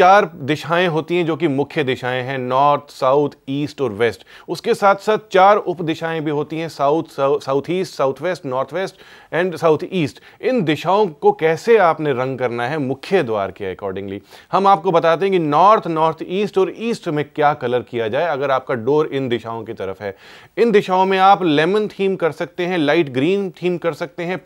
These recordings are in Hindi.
चार दिशाएँ होती हैं जो कि मुख्य दिशाएँ हैं नॉर्थ साउथ ईस्ट और वेस्ट उसके साथ साथ चार उप दिशाएँ भी होती हैं south south east south west north west and south east इन दिशाओं को कैसे आपने रंग करना है? मुख्य द्वार के अकॉर्डिंगली हम आपको बताते हैं कि नॉर्थ नॉर्थ ईस्ट और ईस्ट में क्या कलर किया जाए, अगर आपका डोर इन दिशाओं की तरफ़ है। इन दिशाओं में आप लेमन थीम कर सकते हैं लाइट ग्रीन थीम कर सकते हैं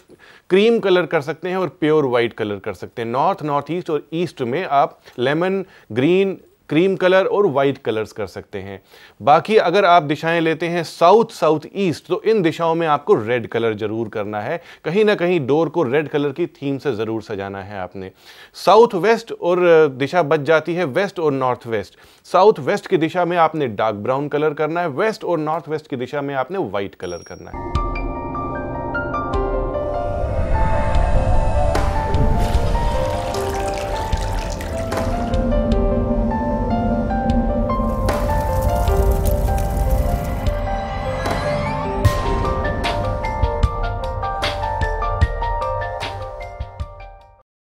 क्रीम कलर कर सकते हैं और प्योर वाइट कलर कर सकते हैं। नॉर्थ नॉर्थ ईस्ट और ईस्ट में आप लेमन ग्रीन, क्रीम कलर और वाइट कलर्स कर सकते हैं। बाकी अगर आप दिशाएँ लेते हैं साउथ साउथ ईस्ट तो इन दिशाओं में आपको रेड कलर ज़रूर करना है। कहीं ना कहीं डोर को रेड कलर की थीम से ज़रूर सजाना है आपने। साउथ वेस्ट और दिशा बच जाती है वेस्ट और नॉर्थ वेस्ट। साउथ वेस्ट की दिशा में आपने डार्क ब्राउन कलर करना है, वेस्ट और नॉर्थ वेस्ट की दिशा में आपने व्हाइट कलर करना है।